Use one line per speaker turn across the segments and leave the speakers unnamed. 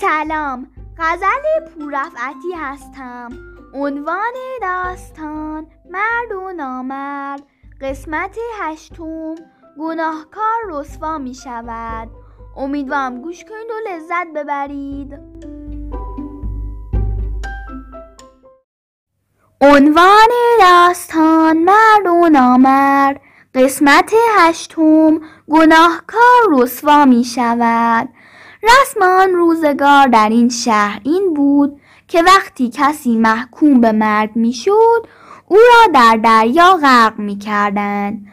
سلام. غزل پوررفعتی هستم. عنوان داستان مرد و نامرد قسمت هشتم. گناهکار رسوا می شود. امیدوارم گوش کنید و لذت ببرید. عنوان داستان مرد و نامرد قسمت هشتم. گناهکار رسوا می شود. رسم آن روزگار در این شهر این بود که وقتی کسی محکوم به مرگ می‌شد او را در دریا غرق می‌کردند.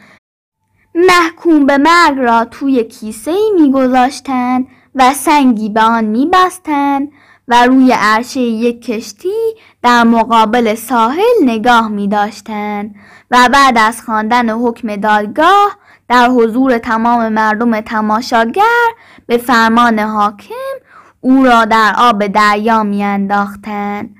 محکوم به مرگ را توی کیسه ای میگذاشتند و سنگی به آن میبستند و روی عرشه یک کشتی در مقابل ساحل نگاه می داشتند و بعد از خواندن حکم دادگاه در حضور تمام مردم تماشاگر به فرمان حاکم او را در آب دریا میانداختند.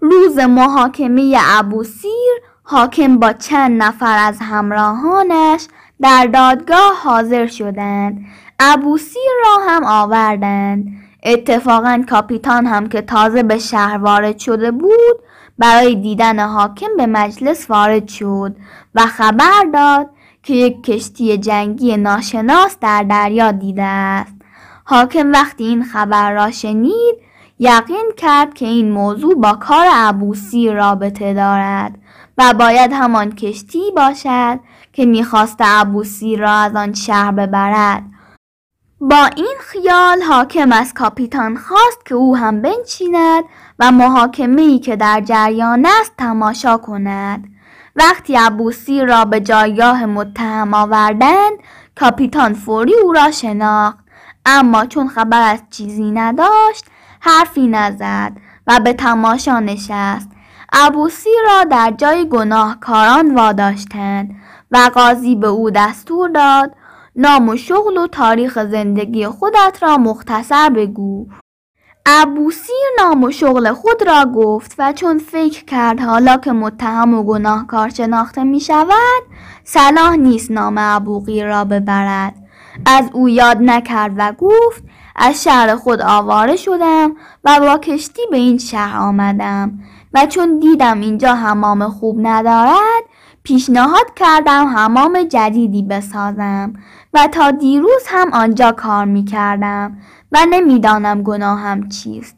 روز محاکمه ابوسیر حاکم با چند نفر از همراهانش در دادگاه حاضر شدند. ابوسیر را هم آوردند. اتفاقا کاپیتان هم که تازه به شهر وارد شده بود برای دیدن حاکم به مجلس وارد شد و خبر داد که یک کشتی جنگی ناشناس در دریا دیده است. حاکم وقتی این خبر را شنید یقین کرد که این موضوع با کار ابوسی رابطه دارد و باید همان کشتی باشد که می‌خواست ابوسی را از آن شهر ببرد. با این خیال حاکم از کاپیتان خواست که او هم بنشیند و محاکمه ای که در جریان است تماشا کند. وقتی ابوسی را به جایگاه متهم آوردند کاپیتان فوری او را شناخت. اما چون خبر از چیزی نداشت حرفی نزد و به تماشا نشست. ابوسی را در جای گناهکاران واداشتند و قاضی به او دستور داد نام و شغل و تاریخ زندگی خودت را مختصر بگو. ابوسیر نام و شغل خود را گفت و چون فکر کرد حالا که متهم و گناهکار شناخته می شود صلاح نیست نام ابوقیر را ببرد. از او یاد نکرد و گفت از شهر خود آواره شدم و با کشتی به این شهر آمدم و چون دیدم اینجا حمام خوب ندارد پیشنهاد کردم حمام جدیدی بسازم و تا دیروز هم آنجا کار می کردم و نمی‌دانم گناهم چیست.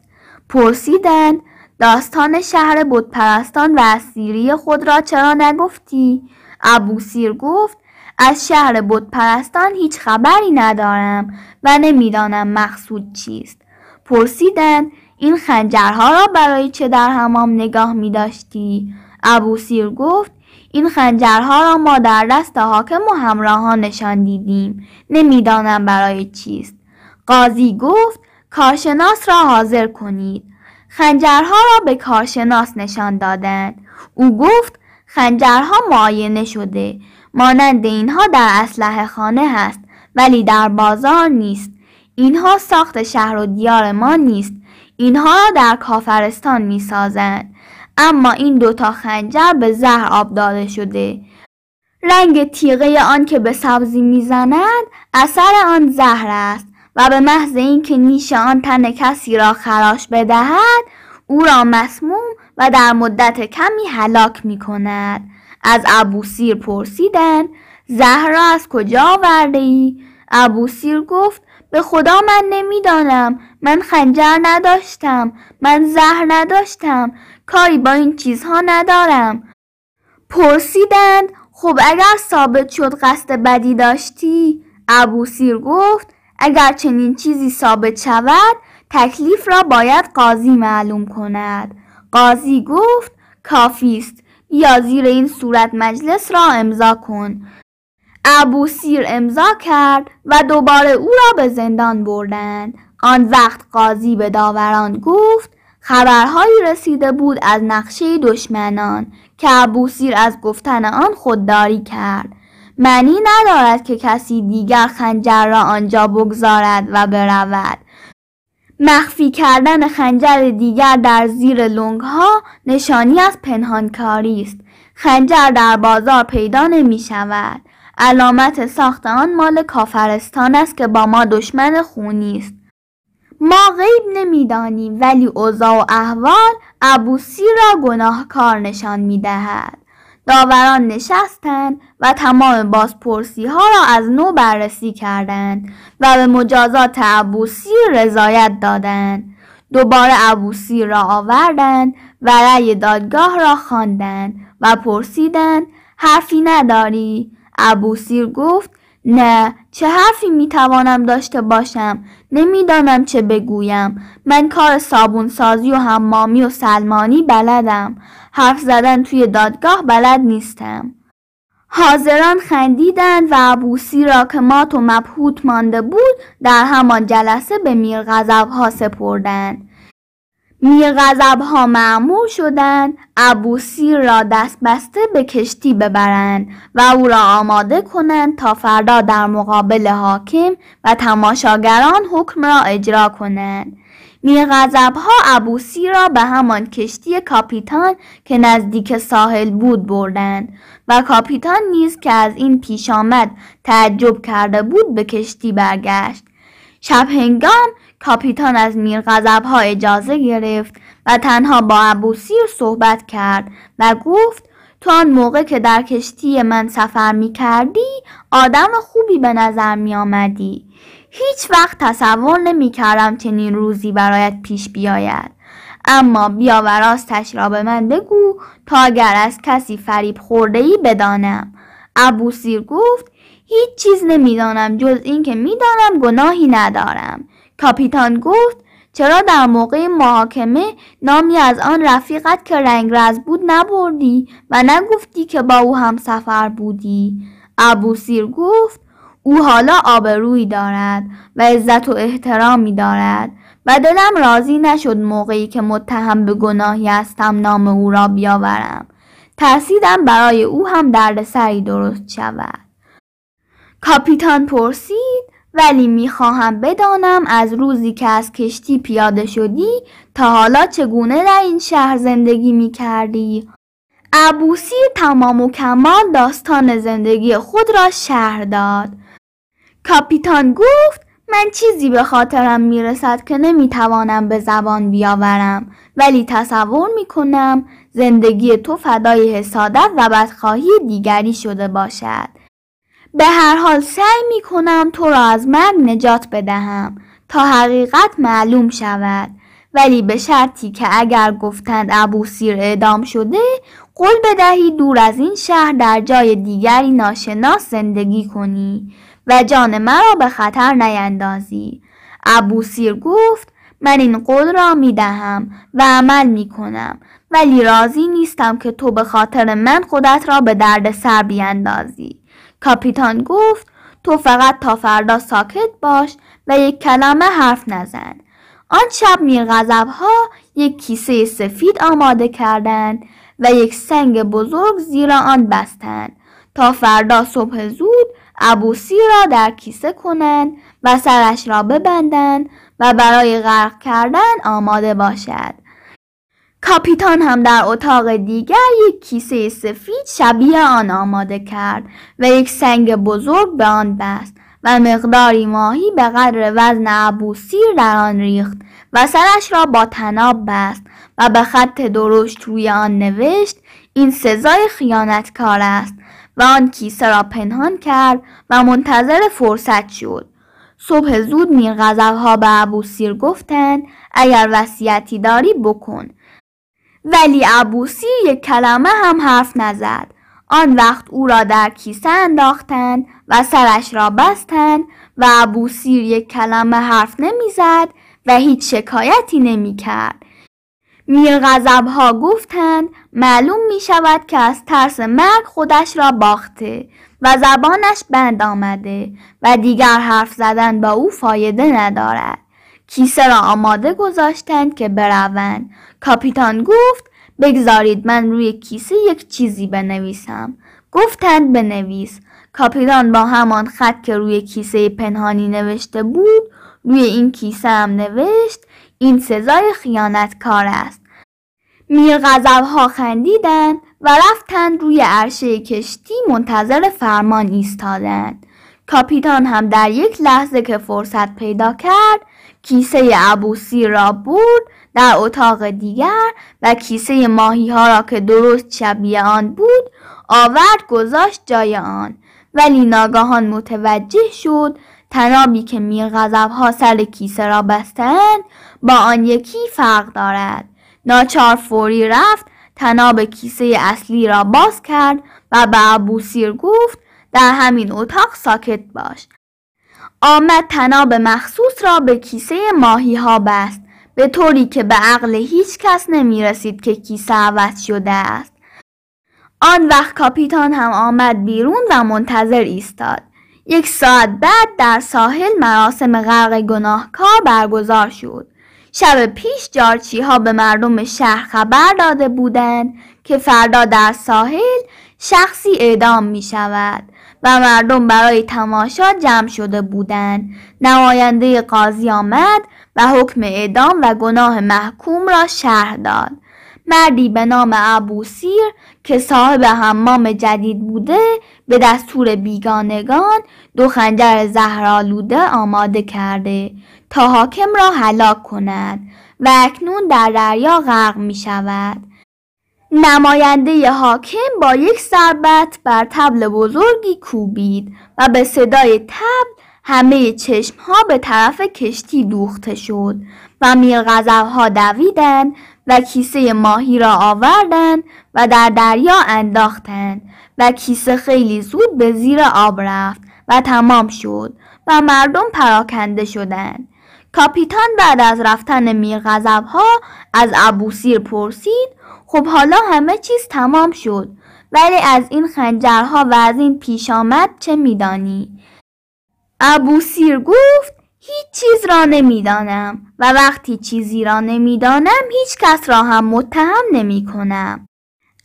پرسیدند داستان شهر بتپرستان و اسیری خود را چرا نگفتی؟ ابوسیر گفت از شهر بتپرستان هیچ خبری ندارم و نمی‌دانم مقصود چیست. پرسیدند این خنجرها را برای چه در حمام نگاه می داشتی؟ ابوسیر گفت این خنجرها را ما در دست حاکم و همراهانشان دیدیم. نمی‌دانم برای چیست. قاضی گفت کارشناس را حاضر کنید. خنجرها را به کارشناس نشان دادند. او گفت خنجرها معاینه شده مانند اینها در اسلحه خانه هست ولی در بازار نیست. اینها ساخت شهر و دیار ما نیست. اینها را در کافرستان می سازند اما این دوتا خنجر به زهر آب داده شده. رنگ تیغه آن که به سبزی می‌زند اثر آن زهر است. و به محض اینکه نیش آن تن کسی را خراش بدهد او را مسموم و در مدت کمی هلاک می کند. از ابوسیر پرسیدند زهر از کجا آورده ای؟ ابوسیر گفت به خدا من نمی‌دانم. من خنجر نداشتم. من زهر نداشتم. کاری با این چیزها ندارم. پرسیدند خب اگر ثابت شد قصد بدی داشتی؟ ابوسیر گفت اگر چنین چیزی ثابت شود تکلیف را باید قاضی معلوم کند. قاضی گفت کافی است. یا زیر این صورت مجلس را امضا کن. ابو سیر امضا کرد و دوباره او را به زندان بردند. آن وقت قاضی به داوران گفت خبرهایی رسیده بود از نقشه دشمنان که ابوسیر از گفتن آن خودداری کرد. معنی ندارد که کسی دیگر خنجر را آنجا بگذارد و برود. مخفی کردن خنجر دیگر در زیر لنگ ها نشانی از پنهانکاری است. خنجر در بازار پیدا نمی شود. علامت ساخت آن مال کافرستان است که با ما دشمن خونی است. ما غیب نمی‌دانیم ولی اوضاع و احوال ابوسی را گناهکار نشان می‌دهد داوران نشستند و تمام بازپرسی ها را از نو بررسی کردند و به مجازات ابوسی رضایت دادند. دوباره ابوسی را آوردند و رأی دادگاه را خواندند و پرسیدند حرفی نداری؟ ابوسیر گفت نه چه حرفی می‌توانم داشته باشم؟ نمی‌دانم چه بگویم. من کار صابون سازی و حمامی و سلمانی بلدم. حرف زدن توی دادگاه بلد نیستم. حاضران خندیدند و ابوسی را که مات و مبهوت مانده بود در همان جلسه به میر ها سپردند. میر ها معمور شدند ابوسیر را دست بسته به کشتی ببرند و او را آماده کنند تا فردا در مقابل حاکم و تماشاگران حکم را اجرا کنند. میر ها ابوسی را به همان کشتی کاپیتان که نزدیک ساحل بود بردند و کاپیتان نیز که از این پیش آمد تعجب کرده بود به کشتی برگشت شب هنگام کاپیتان از میر ها اجازه گرفت و تنها با ابوسیر صحبت کرد و گفت تو آن موقع که در کشتی من سفر می کردی آدم خوبی به نظر می آمدی. هیچ وقت تصور نمی کردم چنین روزی برایت پیش بیاید. اما بیا و راستش را به من بگو تا اگر از کسی فریب خورده ای بدانم. ابوسیر گفت هیچ چیز نمی‌دانم جز اینکه می‌دانم گناهی ندارم. کاپیتان گفت چرا در موقع محاکمه نامی از آن رفیقت که رنگرز بود نبردی و نگفتی که با او هم سفر بودی؟ ابوسیر گفت او حالا آبرویی دارد و عزت و احترامی دارد و دلم راضی نشد موقعی که متهم به گناهی هستم نام او را بیاورم ترسیدم برای او هم دردسری درست شود کاپیتان پرسید ولی می‌خواهم بدانم از روزی که از کشتی پیاده شدی تا حالا چگونه در این شهر زندگی می‌کردی؟ ابوسی تمام و کمال داستان زندگی خود را شهر داد. کاپیتان گفت من چیزی به خاطرم می‌رسد که نمی‌توانم به زبان بیاورم ولی تصور می‌کنم زندگی تو فدای حسادت و بدخواهی دیگری شده باشد. به هر حال سعی می کنم تو را از مرگ نجات بدهم تا حقیقت معلوم شود ولی به شرطی که اگر گفتند ابوسیر اعدام شده قول بدهی دور از این شهر در جای دیگری ناشناس زندگی کنی و جان مرا به خطر نیندازی. ابوسیر گفت من این قول را می دهم و عمل می کنم ولی راضی نیستم که تو به خاطر من خودت را به درد سر بیندازی. کاپیتان گفت تو فقط تا فردا ساکت باش و یک کلمه حرف نزن. آن شب ها یک کیسه سفید آماده کردند و یک سنگ بزرگ زیر آن بستند. تا فردا صبح زود ابوسی را در کیسه کنند و سرش را ببندند و برای غرق کردن آماده باشد. کاپیتان هم در اتاق دیگر یک کیسه سفید شبیه آن آماده کرد و یک سنگ بزرگ به آن بست و مقداری ماهی به قدر وزن ابوسیر در آن ریخت و سرش را با تناب بست و به خط درشت روی آن نوشت این سزای خیانتکار است و آن کیسه را پنهان کرد و منتظر فرصت شد. صبح زود ها به ابوسیر گفتند اگر وصیتی داری بکن. ولی ابوسی یک کلمه هم حرف نزد. آن وقت او را در کیسه انداختند و سرش را بستند و ابوسیر یک کلمه حرف نمی‌زد و هیچ شکایتی نمی کرد. میر ها گفتند معلوم می شود که از ترس مرگ خودش را باخته و زبانش بند آمده و دیگر حرف زدن با او فایده ندارد. کیسه را آماده گذاشتند که بروند کاپیتان گفت بگذارید من روی کیسه یک چیزی بنویسم گفتند بنویس کاپیتان با همان خط که روی کیسه پنهانی نوشته بود روی این کیسه هم نوشت این سزای خیانتکار است. میر ها خندیدند و رفتند روی عرشه کشتی منتظر فرمان ایستادند. کاپیتان هم در یک لحظه که فرصت پیدا کرد کیسه ابوسیر را برد در اتاق دیگر و کیسه ماهی ها را که درست شبیه آن بود آورد گذاشت جای آن. ولی ناگاهان متوجه شد تنابی که میرغضب ها سر کیسه را بستند با آن یکی فرق دارد. ناچار فوری رفت تناب کیسه اصلی را باز کرد و به ابوسیر گفت در همین اتاق ساکت باش. آمد تناب مخصوص را به کیسه ماهی ها بست به طوری که به عقل هیچ کس نمی رسید که کیسه عوض شده است. آن وقت کاپیتان هم آمد بیرون و منتظر ایستاد. یک ساعت بعد در ساحل مراسم غرق گناهکار برگزار شد شب پیش جارچی ها به مردم شهر خبر داده بودند که فردا در ساحل شخصی اعدام می شود و مردم برای تماشا جمع شده بودند. نماینده قاضی آمد و حکم اعدام و گناه محکوم را شرح داد. مردی به نام ابوسیر که صاحب حمام جدید بوده به دستور بیگانگان دو خنجر زهرالوده آماده کرده تا حاکم را هلاک کند و اکنون در دریا غرق می شود. نماینده حاکم با یک سربت بر تبل بزرگی کوبید و به صدای تبل همه چشم ها به طرف کشتی دوخته شد و میرغذب ها دویدند و کیسه ماهی را آوردند و در دریا انداختند و کیسه خیلی زود به زیر آب رفت و تمام شد و مردم پراکنده شدند. کاپیتان بعد از رفتن میرغذب ها از ابوسیر پرسید خب حالا همه چیز تمام شد ولی از این خنجرها و از این پیش آمد چه میدانی؟ ابوسیر گفت هیچ چیز را نمی‌دانم و وقتی چیزی را نمی‌دانم هیچ کس را هم متهم نمی کنم.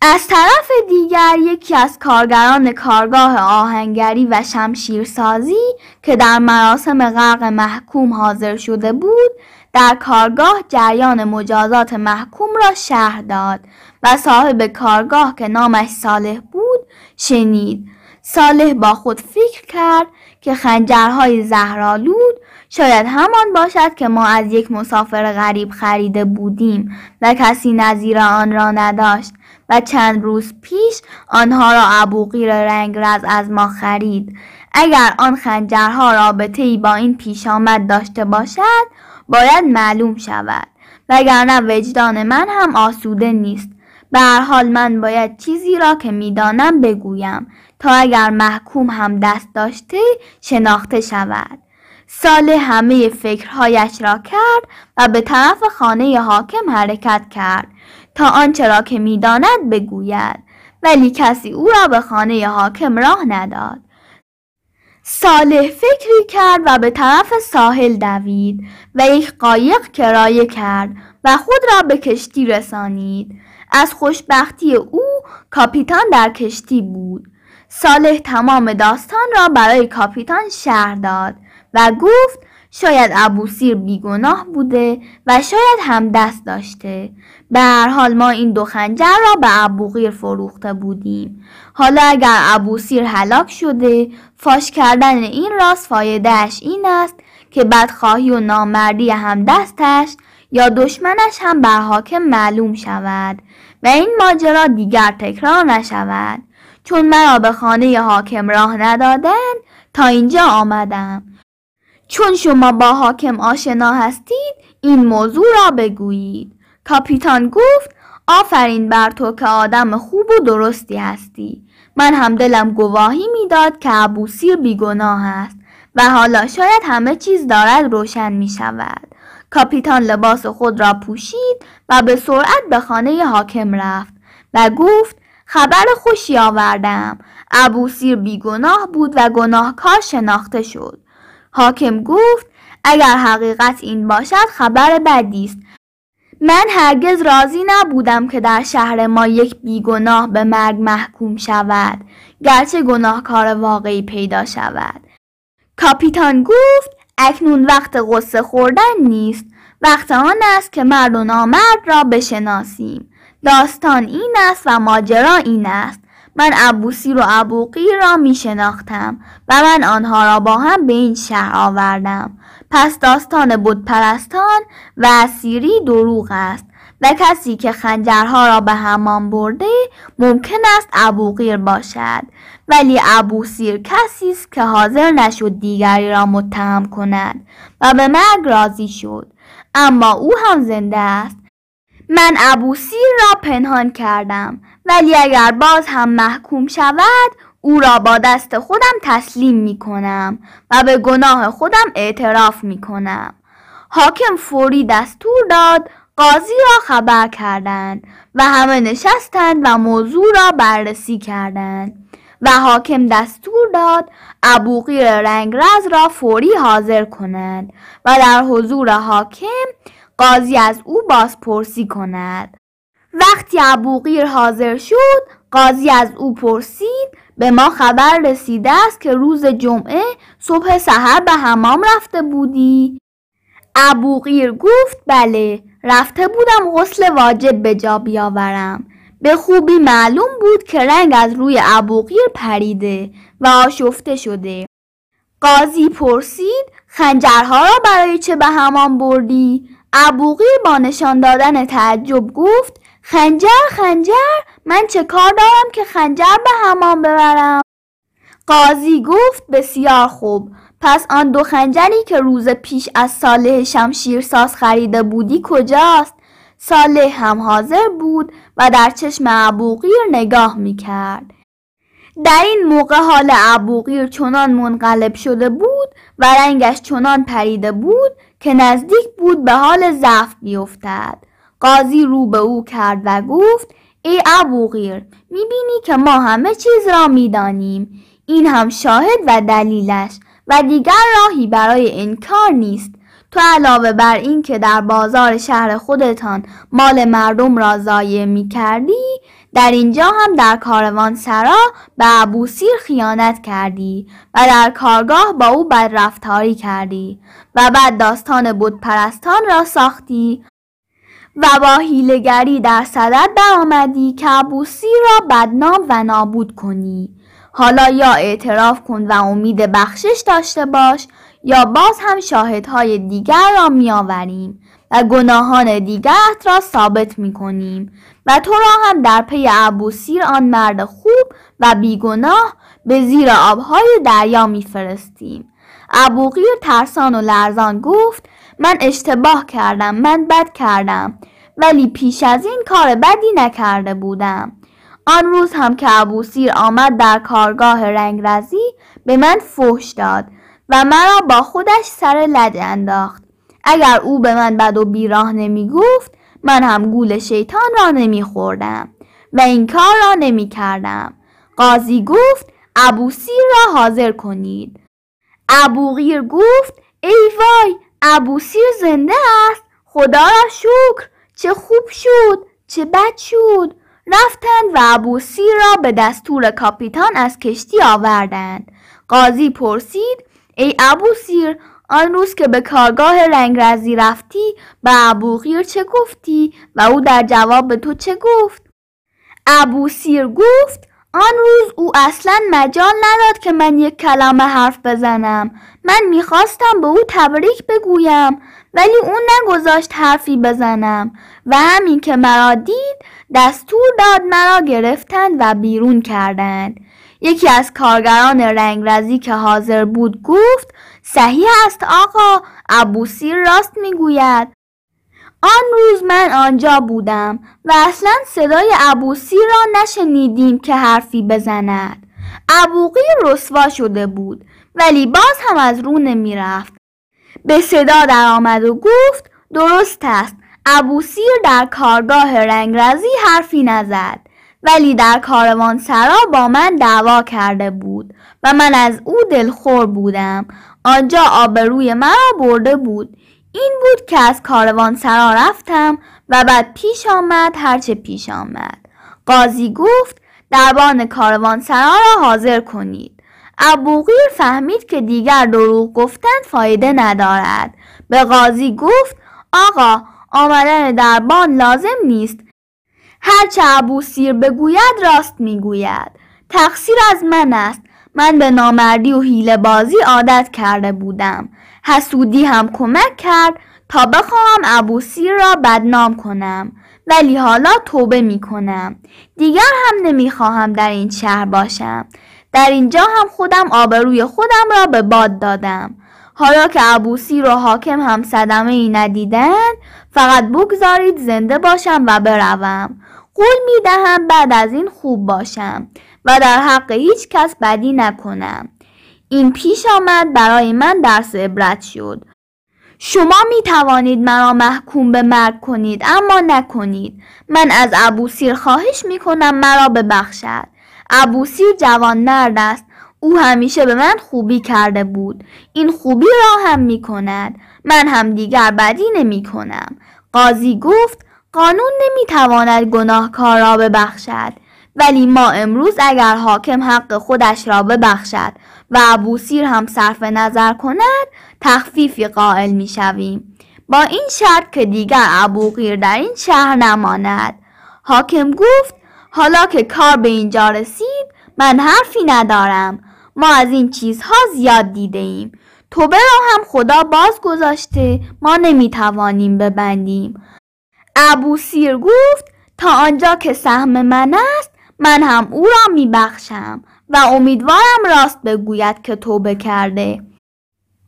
از طرف دیگر یکی از کارگران کارگاه آهنگری و شمشیرسازی که در مراسم غرق محکوم حاضر شده بود در کارگاه جریان مجازات محکوم را شهر داد و صاحب کارگاه که نامش صالح بود شنید صالح با خود فکر کرد که خنجرهای زهرالود شاید همان باشد که ما از یک مسافر غریب خریده بودیم و کسی نظیر آن را نداشت و چند روز پیش آنها را ابوقیر رنگرز از ما خرید. اگر آن خنجرها رابطه ای با این پیش آمد داشته باشد باید معلوم شود. وگرنه وجدان من هم آسوده نیست. به هر حال من باید چیزی را که می‌دانم بگویم تا اگر محکوم هم دست داشته شناخته شود. سال همه فکرهایش را کرد و به طرف خانه حاکم حرکت کرد تا آنچه را که می‌داند بگوید ولی کسی او را به خانه حاکم راه نداد. صالح فکری کرد و به طرف ساحل دوید و یک قایق کرایه کرد و خود را به کشتی رسانید. از خوشبختی او کاپیتان در کشتی بود. صالح تمام داستان را برای کاپیتان شهر داد و گفت شاید ابوسیر بیگناه بوده و شاید هم دست داشته. به هر حال ما این دو خنجر را به ابوغیر فروخته بودیم. حالا اگر ابوسیر هلاک شده فاش کردن این راست فایدهش این است که بدخواهی و نامردی هم دستش یا دشمنش هم بر حاکم معلوم شود و این ماجرا دیگر تکرار نشود. چون مرا به خانه حاکم راه ندادن تا اینجا آمدم. چون شما با حاکم آشنا هستید این موضوع را بگویید. کاپیتان گفت آفرین بر تو که آدم خوب و درستی هستی. من هم دلم گواهی می‌داد که ابوسیر بیگناه است و حالا شاید همه چیز دارد روشن می شود کاپیتان لباس خود را پوشید و به سرعت به خانه حاکم رفت و گفت خبر خوشی آوردم. ابوسیر بیگناه بود و گناهکار شناخته شد. حاکم گفت اگر حقیقت این باشد خبر بدی است. من هرگز راضی نبودم که در شهر ما یک بیگناه به مرگ محکوم شود گرچه گناهکار واقعی پیدا شود. کاپیتان گفت اکنون وقت قصه خوردن نیست وقت آن است که مرد و نامرد را بشناسیم. داستان این است و ماجرا این است. من ابوسی و ابوقیر را می شناختم و من آنها را با هم به این شهر آوردم. پس داستان بودپرستان و اسیری دروغ است و کسی که خنجرها را به همان برده ممکن است ابوقیر باشد. ولی ابوسیر کسی است که حاضر نشد دیگری را متهم کند و به مرگ راضی شد. اما او هم زنده است. من ابوسیر را پنهان کردم ولی اگر باز هم محکوم شود او را با دست خودم تسلیم می کنم و به گناه خودم اعتراف می کنم. حاکم فوری دستور داد قاضی را خبر کردند و همه نشستند و موضوع را بررسی کردند و حاکم دستور داد ابوقیر رنگرز را فوری حاضر کنند و در حضور حاکم قاضی از او بازپرسی کند. وقتی ابوقیر حاضر شد قاضی از او پرسید به ما خبر رسیده است که روز جمعه صبح سحر به حمام رفته بودی؟ ابوقیر گفت بله رفته بودم غسل واجب به جا بیاورم. به خوبی معلوم بود که رنگ از روی ابوقیر پریده و آشفته شده. قاضی پرسید خنجرها را برای چه به همان بردی؟ ابوقیر با نشان دادن تعجب گفت خنجر خنجر من چه کار دارم که خنجر به همان ببرم قاضی گفت بسیار خوب پس آن دو خنجری که روز پیش از صالح شمشیرساز خریده بودی کجاست؟ صالح هم حاضر بود و در چشم ابوقیر نگاه می کرد. در این موقع حال ابوقیر چنان منقلب شده بود و رنگش چنان پریده بود که نزدیک بود به حال ضعف بیفتد. قاضی رو به او کرد و گفت ای ابوقیر می‌بینی که ما همه چیز را می‌دانیم این هم شاهد و دلیلش و دیگر راهی برای انکار نیست تو علاوه بر این که در بازار شهر خودتان مال مردم را ضایع می کردی در اینجا هم در کاروان سرا به ابوسیر خیانت کردی و در کارگاه با او بدرفتاری کردی و بعد داستان بودپرستان را ساختی و با هیلگری در صدد آمدی که ابوسیر را بدنام و نابود کنی. حالا یا اعتراف کن و امید بخشش داشته باش یا باز هم شاهدهای دیگر را میآوریم. و گناهان دیگرت را ثابت می کنیم و تو را هم در پی ابوسیر آن مرد خوب و بیگناه به زیر آبهای دریا میفرستیم. ابوقیر ترسان و لرزان گفت من اشتباه کردم من بد کردم ولی پیش از این کار بدی نکرده بودم. آن روز هم که ابوسیر آمد در کارگاه رنگرزی به من فحش داد و مرا با خودش سر لج انداخت. اگر او به من بد و بیراه نمی گفت من هم گول شیطان را نمی خوردم و این کار را نمی کردم قاضی گفت ابوسیر را حاضر کنید. ابوغیر گفت ای وای ابوسیر زنده است. خدا را شکر چه خوب شد چه بد شد. رفتند و ابوسیر را به دستور کاپیتان از کشتی آوردند. قاضی پرسید ای ابوسیر آن روز که به کارگاه رنگرزی رفتی به ابوغیر چه گفتی؟ و او در جواب به تو چه گفت؟ ابوسیر گفت آن روز او اصلا مجال نداد که من یک کلمه حرف بزنم. من می‌خواستم به او تبریک بگویم ولی او نگذاشت حرفی بزنم. و همین که مرا دید دستور داد مرا گرفتند و بیرون کردند. یکی از کارگران رنگرزی که حاضر بود گفت صحیح است آقا ابوسیر راست می‌گوید. آن روز من آنجا بودم و اصلا صدای ابوسیر را نشنیدیم که حرفی بزند. ابوقی رسوا شده بود ولی باز هم از رو نمی‌رفت. به صدا در آمد و گفت درست است. ابوسیر در کارگاه رنگرزی حرفی نزد ولی در کاروان سرا با من دعوا کرده بود و من از او دلخور بودم. آنجا آبروی مرا برده بود. این بود که از کاروان سرا رفتم و بعد پیش آمد هرچه پیش آمد. قاضی گفت دربان کاروان سرا را حاضر کنید. ابوغیر فهمید که دیگر دروغ گفتن فایده ندارد. به قاضی گفت آقا آمدن دربان لازم نیست. هرچه ابوسیر بگوید راست می‌گوید. تقصیر از من است. من به نامردی و حیله بازی عادت کرده بودم. حسودی هم کمک کرد تا بخواهم ابوسیر را بدنام کنم ولی حالا توبه می کنم دیگر هم نمی‌خواهم در این شهر باشم. در اینجا هم خودم آبروی خودم را به باد دادم. حالا که ابوسیر و حاکم هم صدمه ای ندیدن فقط بگذارید زنده باشم و بروم. قول می دهم بعد از این خوب باشم. و در حق هیچ کس بدی نکنم. این پیش آمد برای من درس عبرت شد. شما می توانید مرا محکوم به مرگ کنید اما نکنید. من از ابوسیر خواهش می کنم مرا ببخشد. ابوسیر جوان مرد است. او همیشه به من خوبی کرده بود. این خوبی را هم می کند. من هم دیگر بدی نمی کنم. قاضی گفت قانون نمی تواند گناهکار را ببخشد. ولی ما امروز اگر حاکم حق خودش را ببخشد و ابوسیر هم صرف نظر کند تخفیفی قائل می شویم. با این شرط که دیگر ابوغیر در این شهر نماند. حاکم گفت حالا که کار به اینجا رسید من حرفی ندارم. ما از این چیزها زیاد دیده ایم. توبه را هم خدا باز گذاشته ما نمی‌توانیم ببندیم. ابو سیر گفت تا آنجا که سهم من است من هم او را میبخشم و امیدوارم راست بگوید که توبه کرده.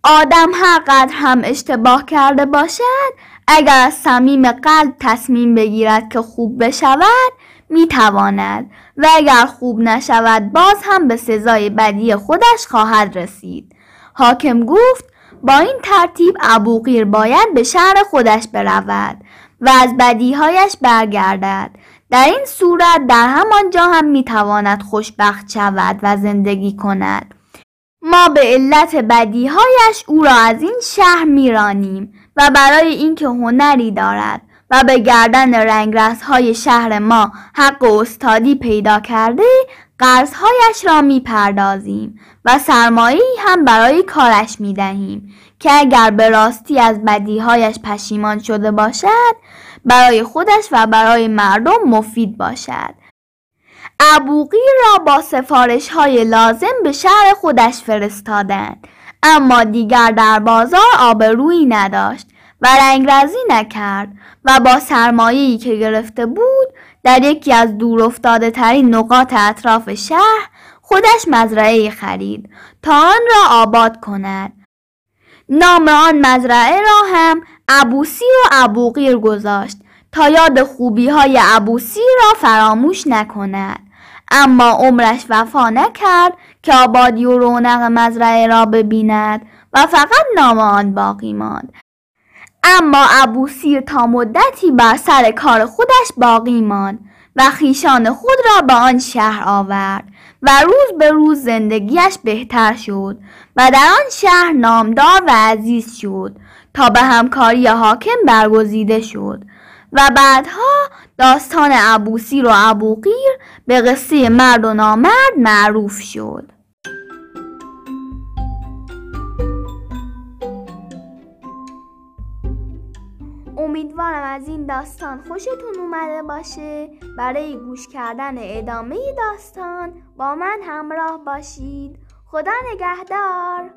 آدم هر قدر هم اشتباه کرده باشد اگر از صمیم قلب تصمیم بگیرد که خوب بشود می‌تواند. و اگر خوب نشود باز هم به سزای بدی خودش خواهد رسید. حاکم گفت با این ترتیب ابوقیر باید به شهر خودش برود و از بدیهایش برگردد. در این صورت در همانجا هم می‌تواند خوشبخت شود و زندگی کند. ما به علت بدیهایش او را از این شهر میرانیم و برای اینکه هنری دارد و به گردن رنگرس های شهر ما حق استادی پیدا کرده قرضهایش را می‌پردازیم و سرمایه هم برای کارش می دهیم که اگر به راستی از بدیهایش پشیمان شده باشد برای خودش و برای مردم مفید باشد. ابوقیر را با سفارش های لازم به شهر خودش فرستادند. اما دیگر در بازار آبرویی نداشت و رنگرزی نکرد و با سرمایه‌ای که گرفته بود در یکی از دور افتاده ترین نقاط اطراف شهر خودش مزرعه خرید تا آن را آباد کند. نام آن مزرعه را هم ابوسی و ابوقیر گذاشت تا یاد خوبی های ابوسی را فراموش نکند. اما عمرش وفا نکرد که آبادی و رونق مزرعه را ببیند و فقط نام آن باقی ماند. اما ابوسیر تا مدتی بر سر کار خودش باقی ماند. و خیشان خود را به آن شهر آورد و روز به روز زندگیش بهتر شد و در آن شهر نامدار و عزیز شد تا به همکاری حاکم برگزیده شد و بعدها داستان ابوسیر و ابوقیر به قصه مرد و نامرد معروف شد. امیدوارم از این داستان خوشتون اومده باشه. برای گوش کردن ادامه داستان با من همراه باشید. خدا نگهدار.